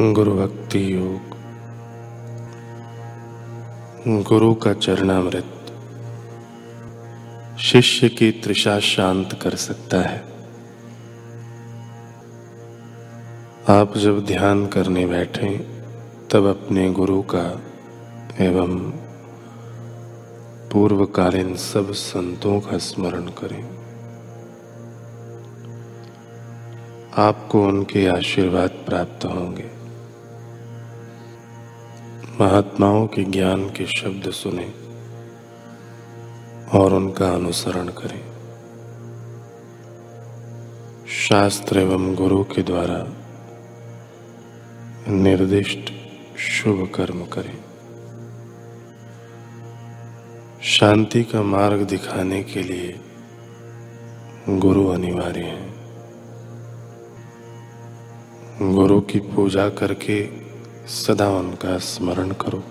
गुरु भक्ति योग। गुरु का चरणामृत शिष्य की त्रिषा शांत कर सकता है। आप जब ध्यान करने बैठे, तब अपने गुरु का एवं पूर्वकालीन सब संतों का स्मरण करें। आपको उनके आशीर्वाद प्राप्त होंगे। महात्माओं के ज्ञान के शब्द सुने और उनका अनुसरण करें। शास्त्र एवं गुरु के द्वारा निर्दिष्ट शुभ कर्म करें। शांति का मार्ग दिखाने के लिए गुरु अनिवार्य हैं। गुरु की पूजा करके सदा उनका स्मरण करो।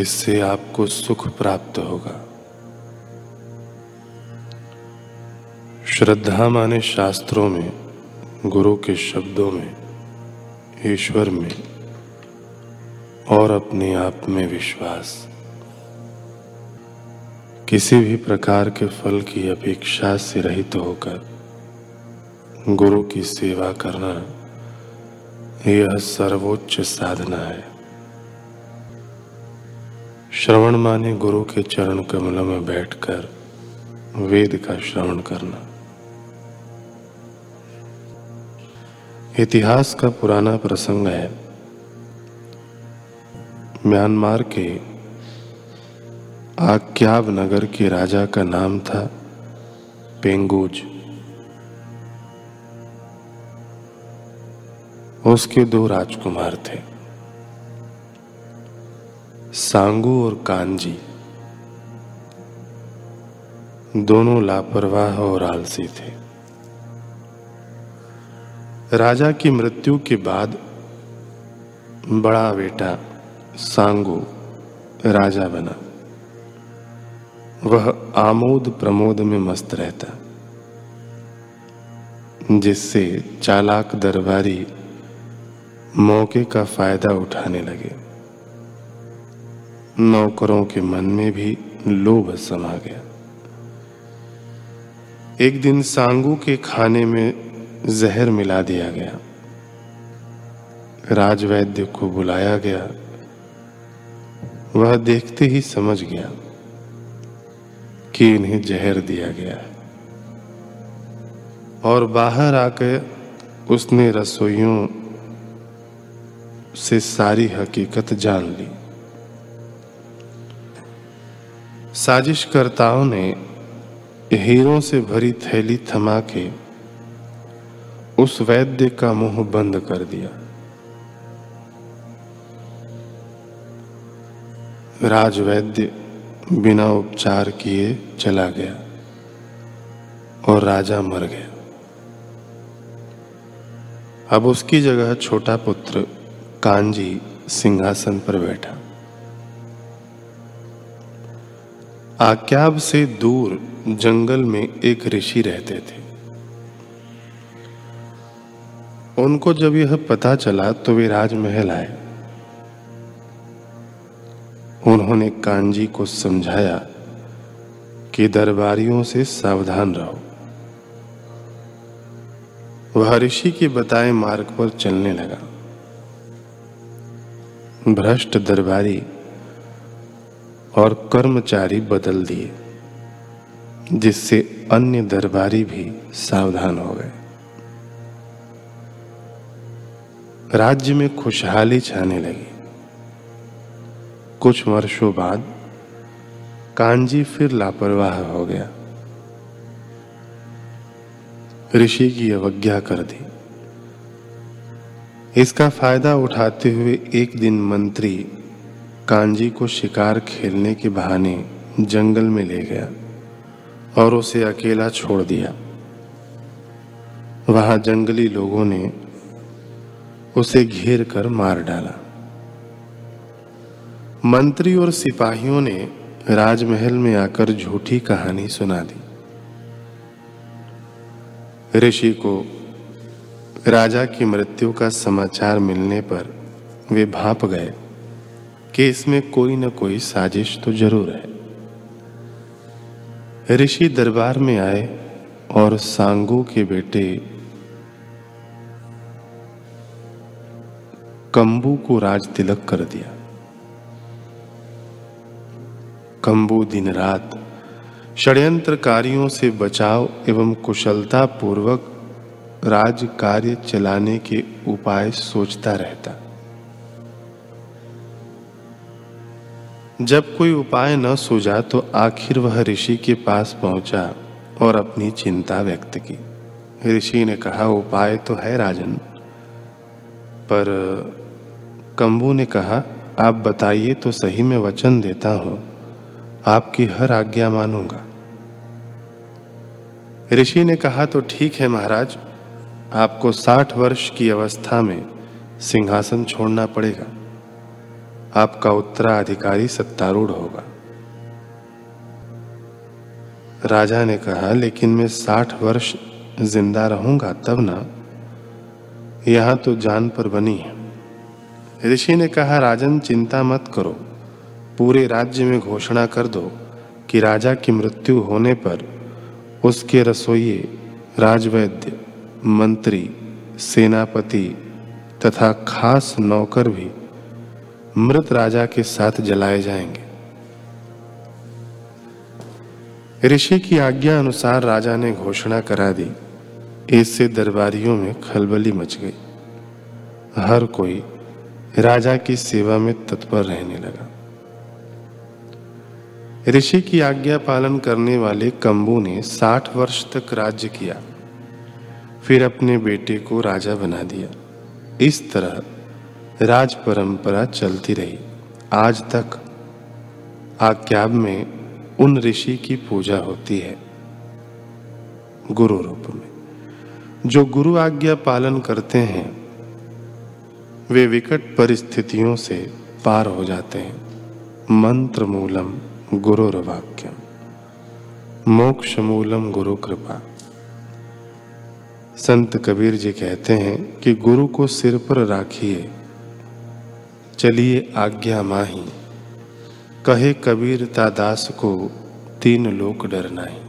इससे आपको सुख प्राप्त होगा। श्रद्धा माने शास्त्रों में, गुरु के शब्दों में, ईश्वर में, और अपने आप में विश्वास। किसी भी प्रकार के फल की अपेक्षा से रहित होकर, गुरु की सेवा करना यह सर्वोच्च साधना है। श्रवण माने गुरु के चरण कमलों में बैठकर वेद का श्रवण करना। इतिहास का पुराना प्रसंग है। म्यांमार के आक्याब नगर के राजा का नाम था पेंगूज। उसके दो राजकुमार थे। सांगू और कांजी दोनों लापरवाह और आलसी थे। राजा की मृत्यु के बाद बड़ा बेटा सांगू राजा बना। वह आमोद प्रमोद में मस्त रहता, जिससे चालाक दरबारी मौके का फ़ायदा उठाने लगे। नौकरों के मन में भी लोभ समा गया। एक दिन सांगू के खाने में जहर मिला दिया गया। राजवैद्य को बुलाया गया। वह देखते ही समझ गया कि इन्हें जहर दिया गया है। और बाहर आकर उसने रसोइयों से सारी हकीकत जान ली। साजिशकर्ताओं ने हीरों से भरी थैली थमा के उस वैद्य का मुँह बंद कर दिया। राजवैद्य बिना उपचार किए चला गया और राजा मर गया। अब उसकी जगह छोटा पुत्र कांजी सिंहासन पर बैठा। आक्याब से दूर जंगल में एक ऋषि रहते थे। उनको जब यह पता चला तो वे राजमहल आए। उन्होंने कांजी को समझाया कि दरबारियों से सावधान रहो। वह ऋषि के बताए मार्ग पर चलने लगा। भ्रष्ट दरबारी और कर्मचारी बदल दिए, जिससे अन्य दरबारी भी सावधान हो गए। राज्य में खुशहाली छाने लगी। कुछ वर्षों बाद कांजी फिर लापरवाह हो गया। ऋषि की अवज्ञा कर दी। इसका फ़ायदा उठाते हुए एक दिन मंत्री कांजी को शिकार खेलने के बहाने जंगल में ले गया और उसे अकेला छोड़ दिया। वहाँ जंगली लोगों ने उसे घेर कर मार डाला। मंत्री और सिपाहियों ने राजमहल में आकर झूठी कहानी सुना दी। ऋषि को राजा की मृत्यु का समाचार मिलने पर वे भाप गए कि इसमें कोई न कोई साजिश तो ज़रूर है। ऋषि दरबार में आए और सांगू के बेटे कंबू को राज तिलक कर दिया। कंबू दिन रात षड्यंत्रकारियों से बचाव एवं कुशलता पूर्वक राज कार्य चलाने के उपाय सोचता रहता। जब कोई उपाय न सूझा तो आखिर वह ऋषि के पास पहुँचा और अपनी चिंता व्यक्त की। ऋषि ने कहा, उपाय तो है राजन, पर कंबू ने कहा, आप बताइए तो सही में वचन देता हूँ, आपकी हर आज्ञा मानूँगा। ऋषि ने कहा तो ठीक है महाराज आपको साठ वर्ष की अवस्था में सिंहासन छोड़ना पड़ेगा। आपका उत्तराधिकारी सत्तारूढ़ होगा। राजा ने कहा, लेकिन मैं साठ वर्ष ज़िंदा रहूँगा तब ना। यहाँ तो जान पर बनी है। ऋषि ने कहा, राजन, चिंता मत करो। पूरे राज्य में घोषणा कर दो कि राजा की मृत्यु होने पर उसके रसोइये राजवैद्य मंत्री, सेनापति तथा खास नौकर भी मृत राजा के साथ जलाए जाएँगे। ऋषि की आज्ञा अनुसार राजा ने घोषणा करा दी। इससे दरबारियों में खलबली मच गई। हर कोई राजा की सेवा में तत्पर रहने लगा। ऋषि की आज्ञा पालन करने वाले कंबू ने साठ वर्ष तक राज्य किया। फिर अपने बेटे को राजा बना दिया। इस तरह राज परंपरा चलती रही। आज तक आज्ञाब में उन ऋषि की पूजा होती है गुरु रूप में। जो गुरु आज्ञा पालन करते हैं, वे विकट परिस्थितियों से पार हो जाते हैं। मंत्र मूलम गुरु वाक्यम मोक्ष मूलम गुरु कृपा संत कबीर जी कहते हैं कि गुरु को सिर पर राखिए, चलिए आज्ञा माही। कहे कबीर तादास को तीन लोक डरना ही